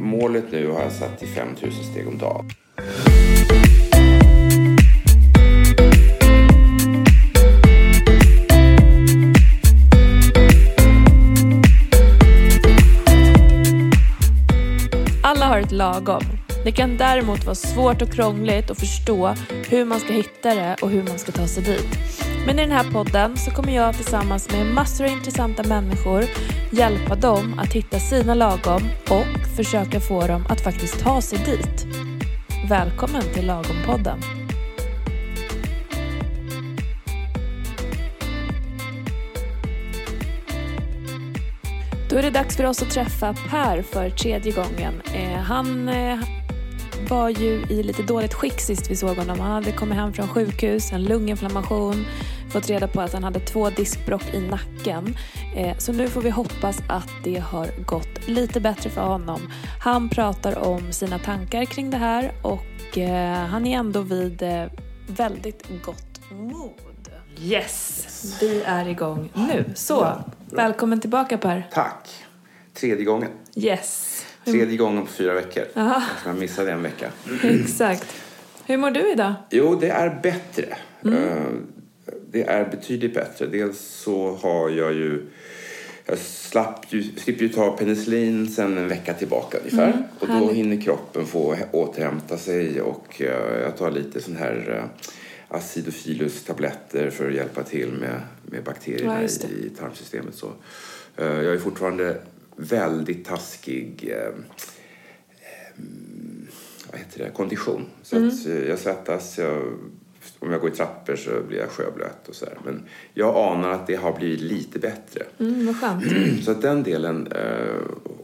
målet nu har jag satt till 5000 steg om dagen. Alla har ett lagom. Det kan däremot vara svårt och krångligt att förstå hur man ska hitta det och hur man ska ta sig dit. Men i den här podden så kommer jag tillsammans med massor av intressanta människor hjälpa dem att hitta sina lagom och försöka få dem att faktiskt ta sig dit. Välkommen till Lagom-podden. Då är det dags för oss att träffa Per för tredje gången. Eh, han eh, var ju i lite dåligt skick sist vi såg honom. Han hade kommit hem från sjukhus, en lunginflammation, fått reda på att han hade två diskbrock i nacken. Eh, så nu får vi hoppas att det har gått lite bättre för honom. Han pratar om sina tankar kring det här och eh, han är ändå vid eh, väldigt gott mod. Yes, vi är igång nu. Så, välkommen tillbaka Per. Tack! Tredje gången. Yes. Tredje gången på fyra veckor. Aha. Jag missade en vecka. Exakt. Hur mår du idag? Jo, det är bättre. Eh, Det är betydligt bättre. Dels så har jag ju... Jag slapp ju, slipper ju ta penicillin sen en vecka tillbaka ungefär. och då hinner kroppen få återhämta sig och eh, jag tar lite sån här uh, acidofilus-tabletter för att hjälpa till med, med bakterierna Ja, i, i tarmsystemet. Så, eh, jag är fortfarande väldigt taskig eh, vad heter det, kondition. Så Mm. att eh, jag svettas, jag, om jag går i trappor så blir jag sjöblöt och så här. Men jag anar att det har blivit lite bättre. Mm, vad skönt. Så att den delen eh,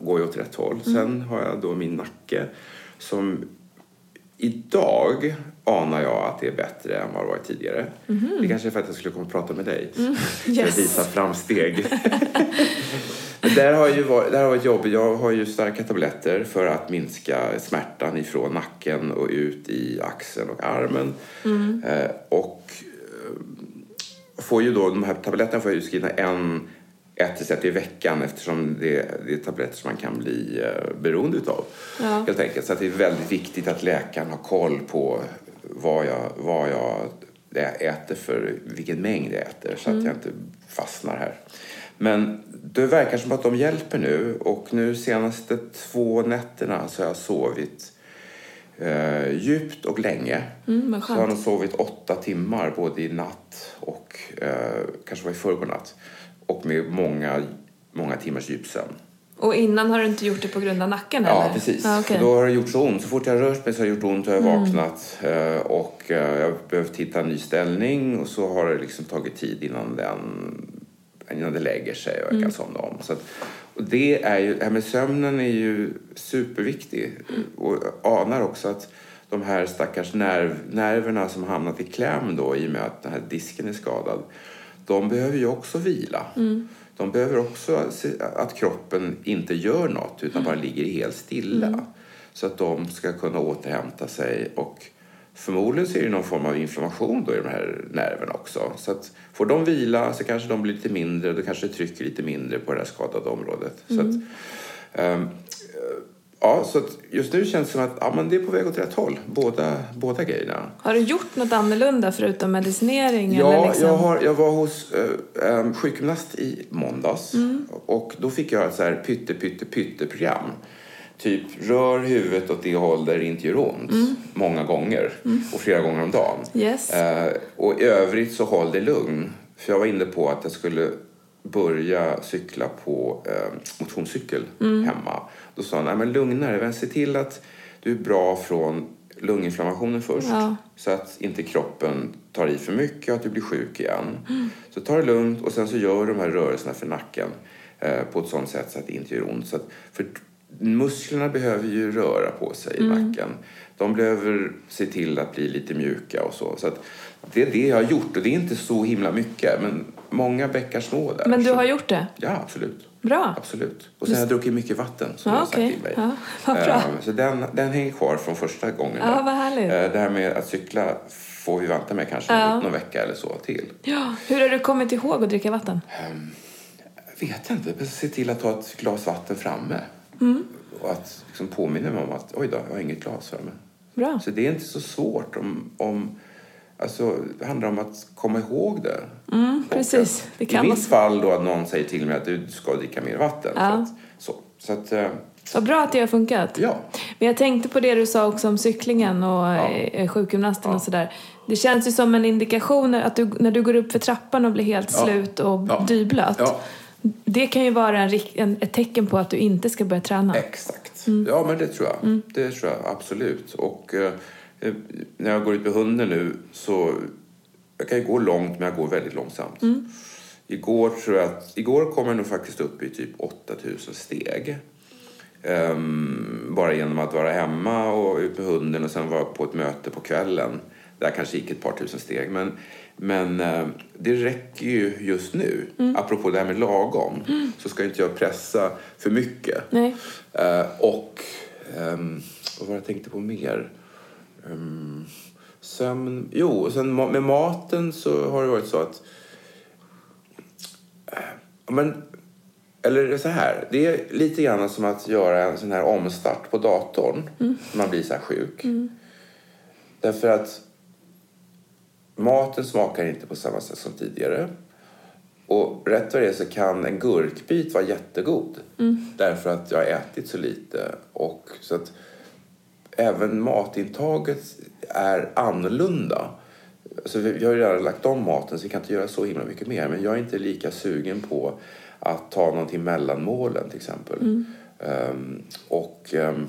går ju åt rätt håll. Mm. Sen har jag då min nacke som idag anar jag att det är bättre än vad det varit tidigare. Det kanske är för att jag skulle komma och prata med dig. För att Mm. Yes. visa framsteg. Där har ju varit, där har varit jobbigt. Jag har ju starka tabletter för att minska smärtan ifrån nacken och ut i axeln och armen. Eh, och eh, får ju då, de här tabletterna får jag utskrivna en, ett recept i veckan eftersom det, det är tabletter som man kan bli eh, beroende utav. Ja. Helt enkelt. Så att det är väldigt viktigt att läkaren har koll på vad jag, vad jag äter för vilken mängd jag äter så att jag inte fastnar här. Men det verkar som att de hjälper nu och nu senaste två nätterna så har jag sovit eh, djupt och länge. Mm, Så jag har nog sovit åtta timmar både i natt och eh, kanske var i förrgår natt. Och med många, många timmars djupsömn. Och innan har du inte gjort det på grund av nacken Ja, eller? precis. Okej. För Då har det gjort så ont. Så fort jag rört mig så har det gjort ont och jag har vaknat. Eh, och eh, jag har behövt hitta en ny ställning och så har det liksom tagit tid innan den innan det lägger sig och jag kan somna om. Så att, och det, är ju, det här med sömnen är ju superviktig. Och anar också att de här stackars nerv, nerverna som hamnat i kläm då i och med att den här disken är skadad. De behöver ju också vila. De behöver också se att kroppen inte gör något utan bara ligger helt stilla. Så att de ska kunna återhämta sig och förmodligen så är det någon form av inflammation då i de här nerverna också. Så att får de vila så kanske de blir lite mindre, då kanske det trycker lite mindre på det här skadade området. Så att, ehm, ja, så just nu känns det som att ja, men det är på väg åt rätt håll, båda, båda grejerna. Har du gjort något annorlunda förutom medicinering? Ja, eller liksom? jag, har, jag var hos äh, äh, sjukgymnast i måndags och då fick jag ett så här pytte, pytte, pytte program. Typ rör huvudet åt det håll där det inte gör ont många gånger och flera gånger om dagen. Yes. Eh, och i övrigt så håll dig lugn. För jag var inne på att jag skulle börja cykla på eh, motionscykel hemma. Då sa han, nej men lugnare, men se till att du är bra från lunginflammationen först. Ja. Så att inte kroppen tar i för mycket och att du blir sjuk igen. Så ta det lugnt och sen så gör du de här rörelserna för nacken eh, på ett sånt sätt så att det inte gör ont. Så att, för musklerna behöver ju röra på sig i nacken. De behöver se till att bli lite mjuka och så. så det är det jag har gjort och det är inte så himla mycket men många bäckar små där. Men du har gjort det? Ja, absolut. Bra. Absolut. Och sen har jag druckit mycket vatten som Ja, jag har sagt till mig. Ja, bra. Eh, Så den, den hänger kvar från första gången. Ja, där. vad härligt. Eh, Det här med att cykla får vi vänta med kanske Ja. någon vecka eller så till. Ja. Hur har du kommit ihåg att dricka vatten? Jag vet inte, se till att ha ett glas vatten framme. Och att liksom påminna mig om att oj då, jag har inget glas för mig. Bra. Så det är inte så svårt om, om Alltså, det handlar om att komma ihåg det. Mm, precis. Det kan I vara mitt så. fall då att någon säger till mig att du ska dricka mer vatten. Ja. Att, så. så att, eh, Vad bra att det har funkat. ja. Men jag tänkte på det du sa också om cyklingen och ja. sjukgymnasten och sådär. Det känns ju som en indikation att du, när du går upp för trappan och blir helt Ja. slut och Ja. dyblöt. Det kan ju vara en, en, ett tecken på att du inte ska börja träna. Exakt. Mm. Ja, men det tror jag. Det tror jag absolut. Och eh, eh, när jag går ut med hunden nu så... Jag kan ju gå långt, men jag går väldigt långsamt. Mm. Igår tror jag att... Igår kom jag nog faktiskt upp i typ 8000 steg. Ehm, bara genom att vara hemma och ut med hunden och sen vara på ett möte på kvällen. Där kanske gick ett par tusen steg. Men, men eh, det räcker ju just nu. Mm. Apropå det här med lagom. Så ska inte jag pressa för mycket. Nej. Eh, och ehm, vad var jag tänkte på mer? Um, sömn. Jo, och sen med maten så har det varit så att... eh, men, eller så här, det är lite grann som att göra en sån här omstart på datorn när man blir så här sjuk. Därför att maten smakar inte på samma sätt som tidigare. Och rätt vad det är så kan en gurkbit vara jättegod. Därför att jag har ätit så lite. Och så att även matintaget är annorlunda. Alltså vi har ju redan lagt om maten så vi kan inte göra så himla mycket mer. Men jag är inte lika sugen på att ta någonting mellan målen till exempel. Ehm, och ehm,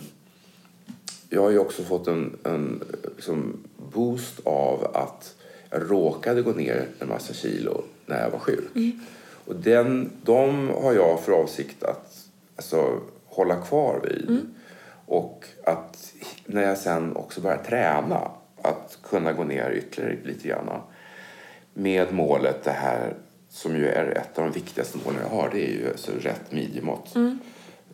jag har ju också fått en, en liksom boost av att jag råkade gå ner en massa kilo när jag var sjuk. Och den, de har jag för avsikt att alltså, hålla kvar vid. Och att när jag sen också börjar träna, att kunna gå ner ytterligare lite grann. Med målet det här som ju är ett av de viktigaste målen jag har, det är ju alltså rätt midjemått.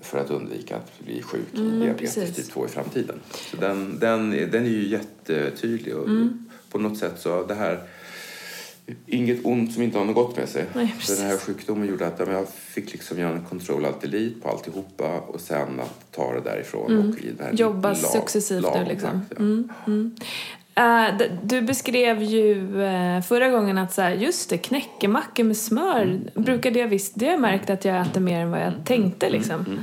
För att undvika att bli sjuk i diabetes precis. typ 2 i framtiden. Så den, den, den är ju jättetydlig. Och på något sätt så det här... Inget ont som inte har något gott med sig. Nej, den här sjukdomen gjorde att jag fick liksom göra en control alt delete på alltihopa och sen att ta det därifrån och i den här Jobba lag- successivt nu lagom liksom. takt, ja. Mm, mm. Eh, du beskrev ju eh, förra gången att så här, just det, knäckemacka med smör, Mm. brukade jag visst, det har jag märkt att jag äter mer än vad jag tänkte liksom.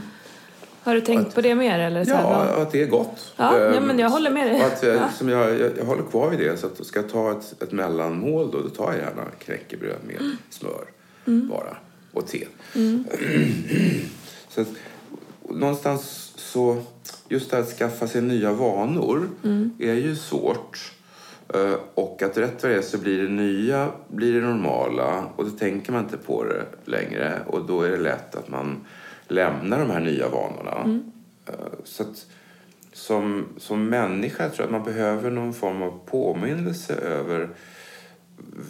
Har du tänkt Mm. Att- på det mer eller? Så här, Ja, att det är gott. Ja, ja, Ehm, men jag håller med dig. Att jag, Ja. som jag, jag, jag håller kvar vid det. Så att ska jag ta ett, ett mellanmål då, då tar jag gärna knäckebröd med Mm. smör bara. Och te. så att, någonstans så, just det här att skaffa sig nya vanor Mm. är ju svårt. Eh, Och att rätt vad det är så blir det nya blir det normala och då tänker man inte på det längre och då är det lätt att man lämnar de här nya vanorna. Eh, Så att som, som människa tror jag att man behöver någon form av påminnelse över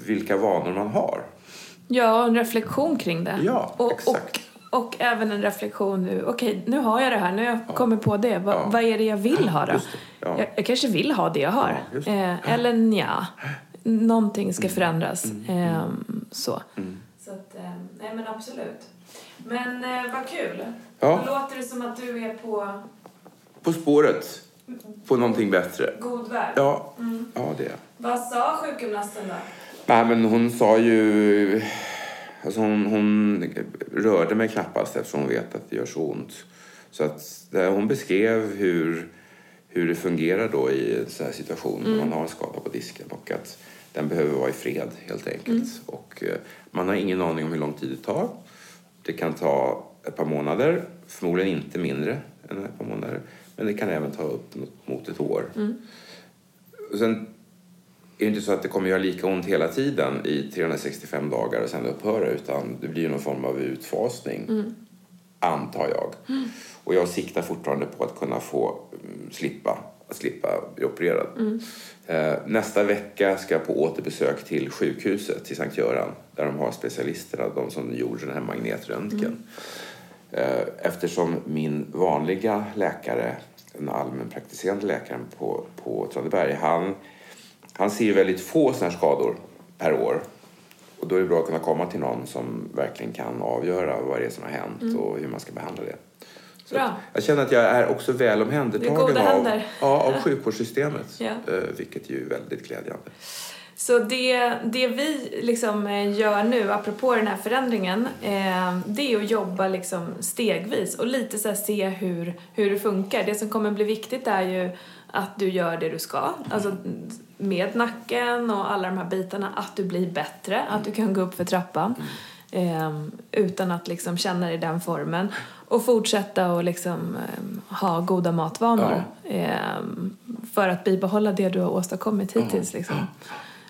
vilka vanor man har. Ja, en reflektion kring det. Ja, och, exakt. Och, och även en reflektion nu, okej nu har jag det här, nu har jag kommit på det, Va, Ja. vad är det jag vill ha då? Ja. Jag, jag kanske vill ha det jag har. Ja, eh, eller nja, någonting Mm. ska förändras. Ehm, så. Så att, eh, nej men absolut. Men eh, vad kul. Ja. Då låter det som att du är på På spåret på någonting bättre. god väg. Ja, Mm. ja det är. Vad sa sjukgymnasten då? Nej, men hon sa ju... Alltså hon, hon rörde mig knappast eftersom hon vet att det gör så ont. Så att eh, hon beskrev hur, hur det fungerar då i en sån här situation när man har en skada på disken och att den behöver vara i fred helt enkelt. Och eh, man har ingen aning om hur lång tid det tar. Det kan ta ett par månader, förmodligen inte mindre än ett par månader. Men det kan även ta upp mot ett år. Och sen är det inte så att det kommer göra lika ont hela tiden i 365 dagar och sen upphöra utan det blir någon form av utfasning, antar jag. Och jag siktar fortfarande på att kunna få mm, slippa, att slippa bli opererad. Eh, nästa vecka ska jag på återbesök till sjukhuset, till Sankt Göran, där de har specialisterna, de som gjorde den här magnetröntgen. Eh, Eftersom min vanliga läkare, den allmänpraktiserande läkaren på, på Traneberg, han, han ser väldigt få sådana här skador per år. Och då är det bra att kunna komma till någon som verkligen kan avgöra vad det är som har hänt och hur man ska behandla det. Så Bra. jag känner att jag är också väl omhändertagen av, ja, av sjukvårdssystemet. Ja. Eh, vilket ju är väldigt glädjande. Så det, det vi liksom eh, gör nu, apropå den här förändringen, eh, det är att jobba liksom stegvis och lite så se hur, hur det funkar. Det som kommer bli viktigt är ju att du gör det du ska, alltså med nacken och alla de här bitarna, att du blir bättre, att du kan gå upp för trappan eh, utan att liksom känna dig i den formen och fortsätta och liksom eh, ha goda matvanor eh, för att bibehålla det du har åstadkommit hittills. Liksom.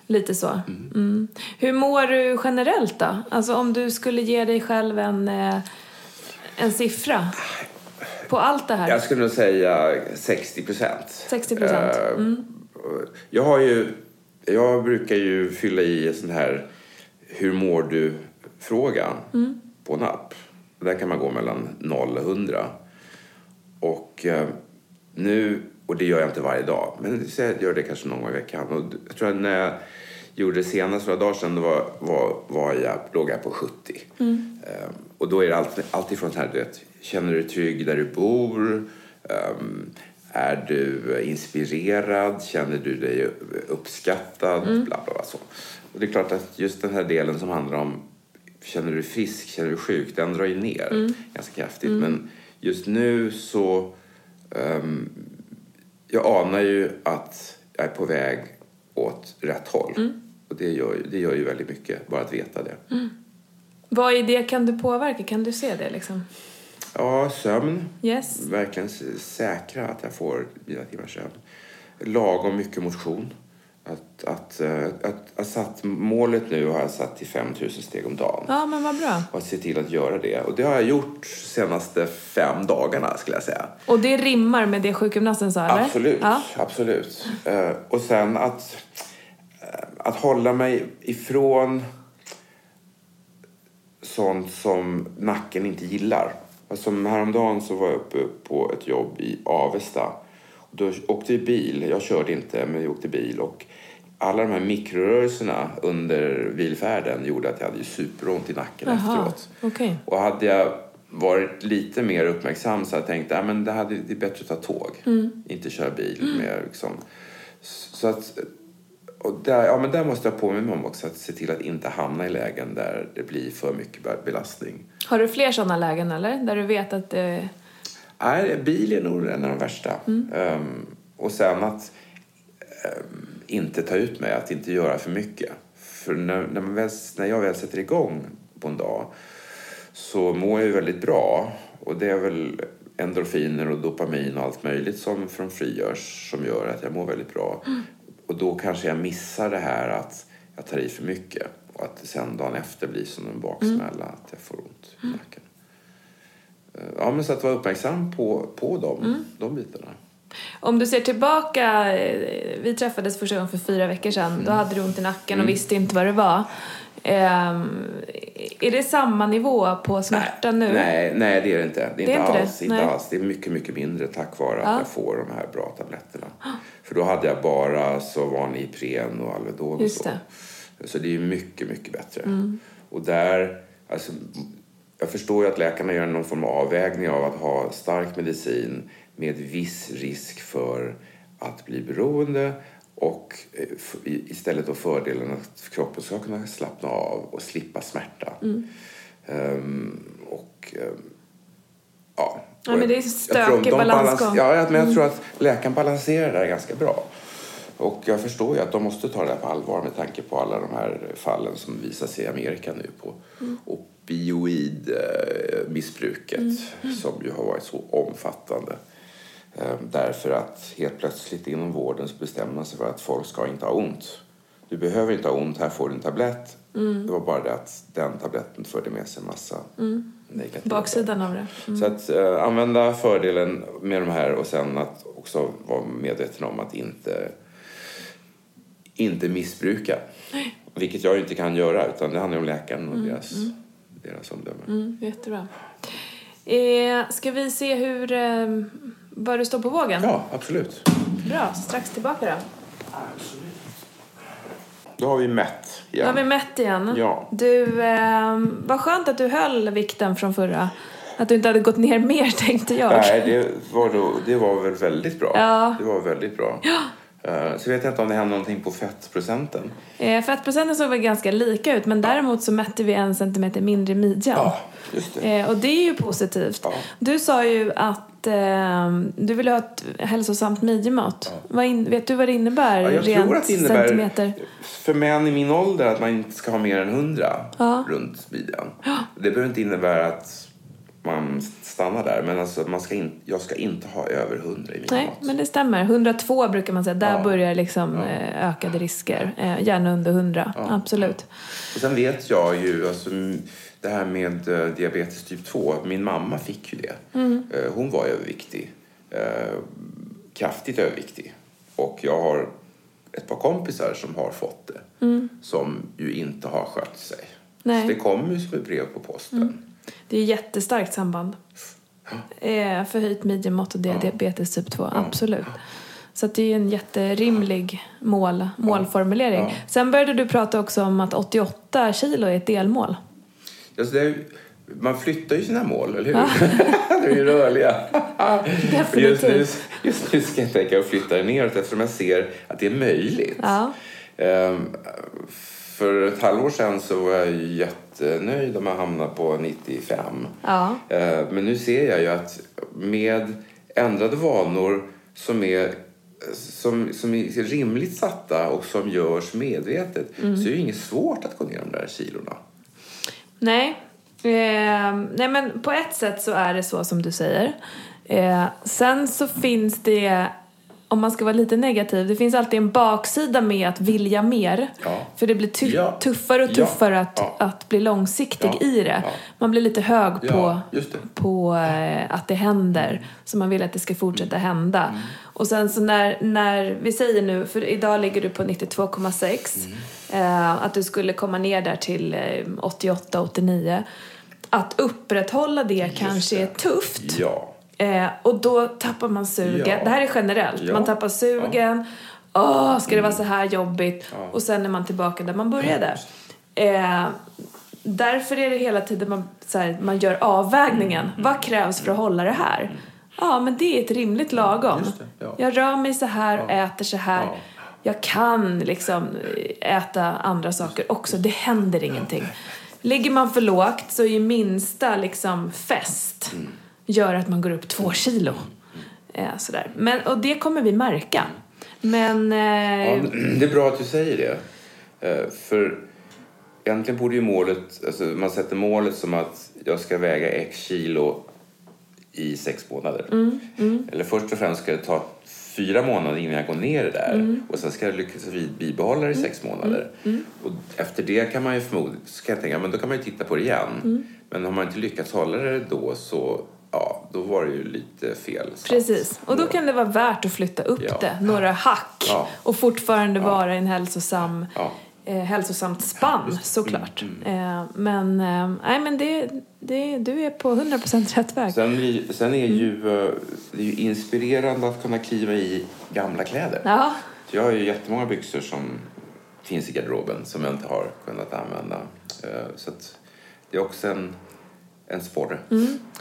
Lite så. Mm. Hur mår du generellt då? Alltså om du skulle ge dig själv en, eh, en siffra på allt det här. Jag skulle nog säga 60 procent. 60 procent. Mm. Jag har ju, jag brukar ju fylla i en sån här hur mår du-fråga Mm. på en app. Där kan man gå mellan 0 och 100. Och eh, nu, och det gör jag inte varje dag, men jag gör det kanske någon gång i veckan. Och jag tror att när jag gjorde det senast för några dagar sedan då var, var, var jag, låg jag på 70. Eh, och då är det alltid, alltid från så här, du vet, känner du dig trygg där du bor? Ehm, är du inspirerad? Känner du dig uppskattad? Bla, bla, bla, så. Och det är klart att just den här delen som handlar om känner du frisk, känner du sjuk, den drar ju ner ganska kraftigt. Men just nu så... ehm, jag anar ju att jag är på väg åt rätt håll. Och det gör, ju- det gör ju väldigt mycket, bara att veta det. Vad i det kan du påverka? Kan du se det liksom? Ja, sömn. Yes. Verkligen säkra att jag får mina timmars sömn. Lagom mycket motion. Att, att, eh, att, att satt, målet nu har jag satt till 5000 steg om dagen. Ja, men vad bra. Och att se till att göra det. Och det har jag gjort senaste fem dagarna skulle jag säga. Och det rimmar med det sjukgymnasten sa, eller? Absolut, Ja. absolut. Eh, och sen att, eh, att hålla mig ifrån sånt som nacken inte gillar. Alltså, häromdagen så var jag uppe på ett jobb i Avesta. Då åkte vi bil, jag körde inte men vi åkte bil och alla de här mikrorörelserna under bilfärden gjorde att jag hade superont i nacken Jaha, efteråt. okej. Och hade jag varit lite mer uppmärksam så hade jag tänkt att det, hade, det är bättre att ta tåg. Inte köra bil. Med, liksom. Så att, och där, ja, men där måste jag påminna mig om också att se till att inte hamna i lägen där det blir för mycket be- belastning. Har du fler sådana lägen, eller? Där du vet att det... Nej, bil är nog en av de värsta. Ehm, och sen att ehm, inte ta ut mig, att inte göra för mycket. För när, när, väl, när jag väl sätter igång på en dag så mår jag ju väldigt bra. Och det är väl endorfiner och dopamin och allt möjligt som från frigörs som gör att jag mår väldigt bra. Och då kanske jag missar det här att jag tar i för mycket och att det sen dagen efter blir som en baksmälla, att jag får ont i nacken. Eh, Ja, men så att vara uppmärksam på, på dem, de bitarna. Om du ser tillbaka, eh, vi träffades första gången för fyra veckor sedan. Då hade du ont i nacken och visste inte vad det var. Ehm, är det samma nivå på smärta nu? Nej, nej, det är det inte. Det är, Det är inte, inte alls. det? Inte Nej. alls. Det är mycket, mycket mindre tack vare Ja. att jag får de här bra tabletterna. För då hade jag bara så vanlig Ipren och Alvedon och Just så. det. Så det är mycket, mycket bättre. Mm. Och där, alltså, jag förstår ju att läkarna gör någon form av avvägning av att ha stark medicin med viss risk för att bli beroende och eh, istället då fördelen att kroppen ska kunna slappna av och slippa smärta. Mm. Ehm, och ehm, ja. Ja, men det är stökig balansgång. Mm. balans- Ja, men jag tror att läkaren balanserar det här ganska bra. Och jag förstår ju att de måste ta det här på allvar med tanke på alla de här fallen som visar sig i Amerika nu på Mm. opioidmissbruket som ju har varit så omfattande. Ehm, Därför att helt plötsligt inom vården så bestämmer man sig för att folk ska inte ha ont. Du behöver inte ha ont, här får du en tablett. Mm. Det var bara det att den tabletten förde med sig en massa negativa Baksidan av det. så att eh, använda fördelen med de här och sen att också vara medveten om att inte, inte missbruka. Vilket jag inte kan göra utan det handlar om läkaren och deras, deras omdöme. Mm, jättebra. Eh, ska vi se hur, eh, var du står på vågen? Ja, absolut. Bra, strax tillbaka då. Då har vi mätt Då har igen. vi mätt igen. Ja. Du, eh, vad skönt att du höll vikten från förra Att du inte hade gått ner mer tänkte jag. Nej, det var, då, det var väl väldigt bra. Ja. Det var väldigt bra. Eh, Så vet jag inte om det hände någonting på fettprocenten. Eh, Fettprocenten såg väl ganska lika ut men däremot så mätte vi en centimeter mindre i midjan. Ja, just det. Eh, och det är ju positivt. Ja. Du sa ju att eh, du vill ha ett hälsosamt midjemått. Vad in, vet du vad det innebär Ja, jag rent tror att det innebär centimeter? för män i min ålder att man inte ska ha mer än 100 Ja. runt midjan. Det behöver inte innebära att man stannar där, men alltså man ska in, jag ska inte ha över 100 i min Nej, mat. men det stämmer. 102 brukar man säga. Där Ja. börjar liksom eh, ökade risker. Eh, gärna under 100. Absolut. Och sen vet jag ju, alltså, det här med eh, diabetes typ 2, min mamma fick ju det. Mm. Hon var överviktig, kraftigt överviktig. Och jag har ett par kompisar som har fått det, som ju inte har skött sig. Mm. Nej. Mm. Så det kommer ju som ett brev på posten. Det är ett jättestarkt samband. Eh, förhöjt midjemått och diabetes typ 2. Absolut. Så det är en jätterimlig mål, målformulering. Ja. Sen började du prata också om att 88 kilo är ett delmål. Alltså det är, man flyttar ju sina mål, eller hur? De är ju rörliga. Just nu, just nu ska jag tänka att flytta det neråt eftersom jag ser att det är möjligt. Ja. Ehm, för ett halvår sedan så var jag ju jättenöjd om jag hamnade på 95. Ja. Ehm, men nu ser jag ju att med ändrade vanor som är, som, som är rimligt satta och som görs medvetet så är det inget svårt att gå ner de där kilorna. Nej. Eh, nej men på ett sätt så är det så som du säger. Eh, sen så finns det, om man ska vara lite negativ, det finns alltid en baksida med att vilja mer. Ja. För det blir tu- Ja. tuffare och tuffare att, Ja. att bli långsiktig i det. Man blir lite hög på, just på eh, att det händer. Så man vill att det ska fortsätta hända. Mm. Och sen så när, när vi säger nu, för idag ligger du på 92,6. Mm. Eh, att du skulle komma ner där till eh, 88-89. Att upprätthålla det kanske det. är tufft. Ja. Eh, och då tappar man sugen. Ja. Det här är generellt. Ja. Man tappar sugen. Åh, ska det vara så här jobbigt? Och sen är man tillbaka där man började. Eh, därför är det hela tiden man, så här, man gör avvägningen. Mm. Vad krävs för att hålla det här? Ja, men det är ett rimligt lagom. Ja. Jag rör mig så här, äter så här. Ja. Jag kan liksom äta andra saker också. Det händer ingenting. Ligger man för lågt så är ju minsta liksom fest Mm. Gör att man går upp två kilo. Eh, sådär. Men, och det kommer vi märka. Men... Eh, Ja, det är bra att du säger det. Eh, För egentligen borde ju målet, alltså man sätter målet som att jag ska väga x kilo i sex månader. Eller först och främst ska det ta fyra månader innan jag går ner det där. Och sen ska jag lyckas bibehålla det i sex månader. Och efter det kan man ju förmodligen, så kan jag tänka, men då kan man ju titta på det igen. Men har man inte lyckats hålla det då så, ja, då var det ju lite fel. satt Precis. Och då kan det vara värt att flytta upp Ja. det några hack Ja. och fortfarande vara i en hälsosam, Ja. eh, hälsosamt spann såklart. Eh, men eh, nej, men det, det, du är på 100% rätt väg. Sen, sen är ju, eh, det är ju inspirerande att kunna kliva i gamla kläder. Ja, jag har ju jättemånga byxor som finns i garderoben som jag inte har kunnat använda. Eh, Så det är också en, en sporre.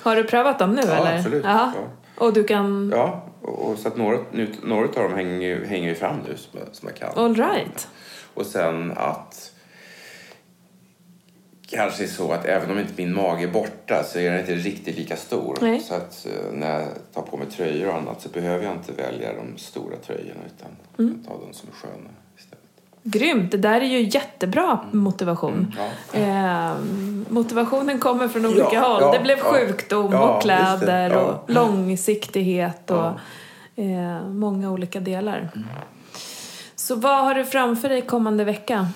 har du prövat dem nu Ja, eller? absolut. Ja. Och du kan... Ja, och, och så att några, nu, några av dem hänger, hänger ju fram nu som, som jag kan. All right. Och sen att kanske är så att även om inte min mage är borta så är den inte riktigt lika stor. Nej. Så att eh, när jag tar på mig tröjor och annat så behöver jag inte välja de stora tröjorna utan Mm. tar de som är sköna. Grymt, det där är ju jättebra motivation. Ja. Eh, motivationen kommer från olika Ja, håll. ja, det blev sjukdom och kläder och långsiktighet och eh, många olika delar. Så vad har du framför dig kommande vecka?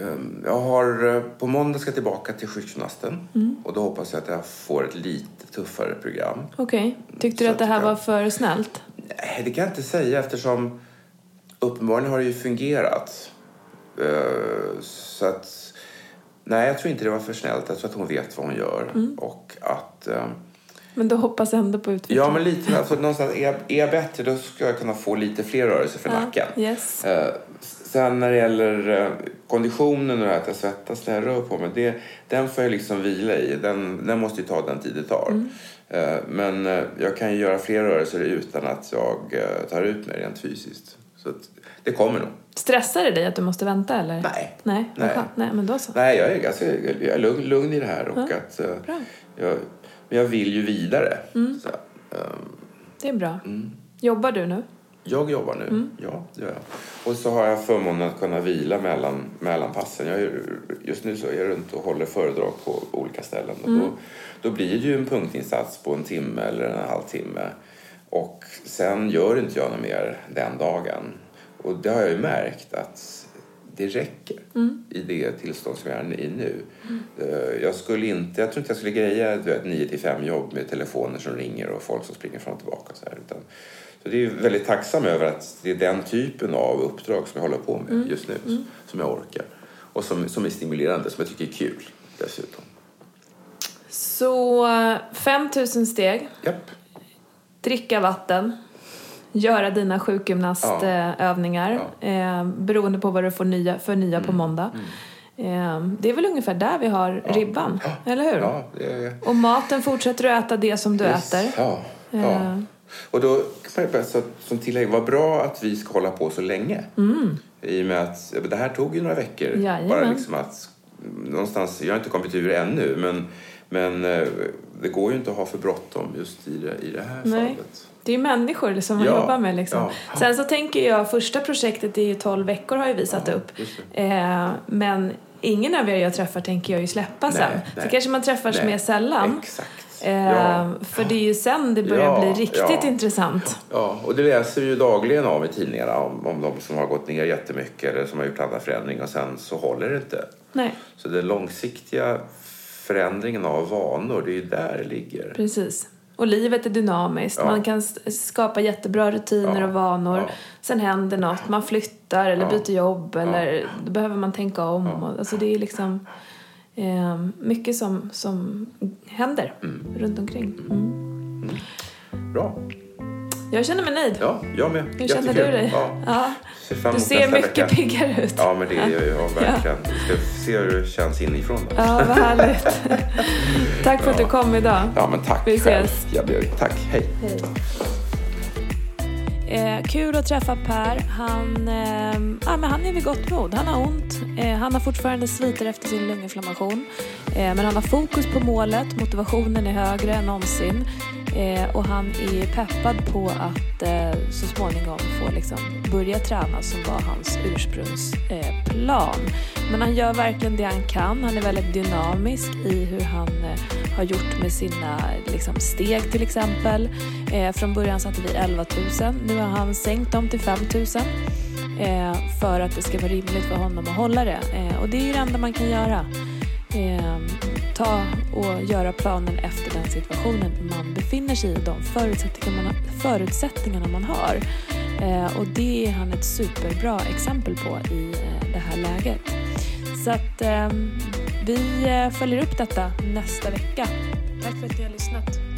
Ehm, Jag har, eh, på måndag ska jag tillbaka till sjukgymnasten Mm. och då hoppas jag att jag får ett lite tuffare program. Okej, tyckte du att det här jag- var för snällt? Nej, det kan jag inte säga eftersom uppenbarligen har det ju fungerat. Eh, Så att... Nej, jag tror inte det var för snällt. Jag tror att hon vet vad hon gör. Mm. Och att... eh, Men du hoppas ändå på utveckling? Ja, men lite... Alltså, någonstans, är, jag, är jag bättre då ska jag kunna få lite fler rörelser för nacken. Yes. Eh, sen när det gäller eh, konditionen och att jag svettas när jag rör på mig, det, den får jag liksom vila i. Den, den måste ju ta den tid det tar. Mm. Eh, Men eh, jag kan ju göra fler rörelser utan att jag tar ut mig rent fysiskt. Så det kommer nog. Stressar det dig att du måste vänta eller? Nej. Nej, Nej. Nej men då så. Nej, jag är, ganska, jag är lugn, lugn i det här och Ja, att eh, bra. jag, men jag vill ju vidare. Mm. Så, ehm, Det är bra. mm. Jobbar du nu? Jag jobbar nu, Mm. ja det gör jag. Och så har jag förmånen att kunna vila mellan, mellan passen. Jag är, just nu så är jag runt och håller föredrag på olika ställen. Och Mm. då, då blir det ju en punktinsats på en timme eller en halvtimme. Och sen gör inte jag något mer den dagen. Och det har jag ju märkt att det räcker Mm. i det tillstånd som jag är i nu. Eh, Jag skulle inte, jag tror inte jag skulle greja vet, 9 till 5 jobb med telefoner som ringer och folk som springer fram och tillbaka. Så, här, utan, så det är väldigt tacksam över att det är den typen av uppdrag som jag håller på med just nu. Som jag orkar. Och som, som är stimulerande, som jag tycker är kul dessutom. Så 5000 steg, Japp. Dricka vatten, göra dina sjukgymnastövningar eh, beroende på vad du får nya, för nya Mm. på måndag. Eh, det är väl ungefär där vi har ribban, eller hur? Ja, är... Och maten fortsätter du äta det som du Yes. äter. Ja, ja. Eh. Och då kan man ju bara som tillägg, vad bra att vi ska hålla på så länge. I och med att ja, det här tog ju några veckor. Mm. Jajamän. Bara liksom att, någonstans, jag har inte kommit ur ännu, men, men eh, det går ju inte att ha för bråttom just i det, i det här Nej. fallet. Det är ju människor som man Ja, jobbar med. Liksom. ja. Sen så tänker jag, första projektet är ju 12 veckor har ju vi satt Ja, upp. Eh, men ingen av er jag träffar tänker jag ju släppa Nej, sen. Så nej. kanske man träffas Nej, mer sällan. Eh. För det är ju sen det börjar Ja, bli riktigt intressant. Ja, och det läser vi ju dagligen av i tidningarna om, om de som har gått ner jättemycket eller som har gjort andra förändringar och sen så håller det inte. Nej, Så den långsiktiga förändringen av vanor, det är ju där det ligger. precis. Och livet är dynamiskt. Ja. Man kan skapa jättebra rutiner Ja, och vanor. ja. Sen händer något, man flyttar eller Ja. byter jobb eller då behöver man tänka om. Och, alltså det är liksom eh, mycket som, som händer runt omkring. Mm. Bra. Jag känner mig nöjd. Ja, jag med. Hur känner Jättekul. du dig? Ja. Ja. Ser Du ser mycket vecka. piggare ut. Ja, men det är jag verkligen. Vi ska se hur det känns inifrån då. Ja, vad härligt. Tack för att du kom idag. Ja, men tack Vi ses. Jag blir, tack, hej. Hej. Eh, kul att träffa Per. Han, eh, ja, men han är vid gott mod. Han har ont. Eh, han har fortfarande sviter efter sin lunginflammation. Eh, men han har fokus på målet. Motivationen är högre än någonsin. Eh, och han är peppad på att eh, så småningom få liksom, börja träna som var hans ursprungsplan. Eh. Men han gör verkligen det han kan. Han är väldigt dynamisk i hur han eh, har gjort med sina liksom, steg till exempel. Eh, från början satte vi 11 000. Nu har han sänkt dem till 5 000 eh, för att det ska vara rimligt för honom att hålla det. Eh, och det är ju det enda man kan göra. Eh, ta och göra planen efter den situationen man befinner sig i och de förutsättningarna man, förutsättningarna man har. Eh, och det är han ett superbra exempel på i eh, det här läget. Så att eh, vi eh, följer upp detta nästa vecka. Tack för att ni har lyssnat.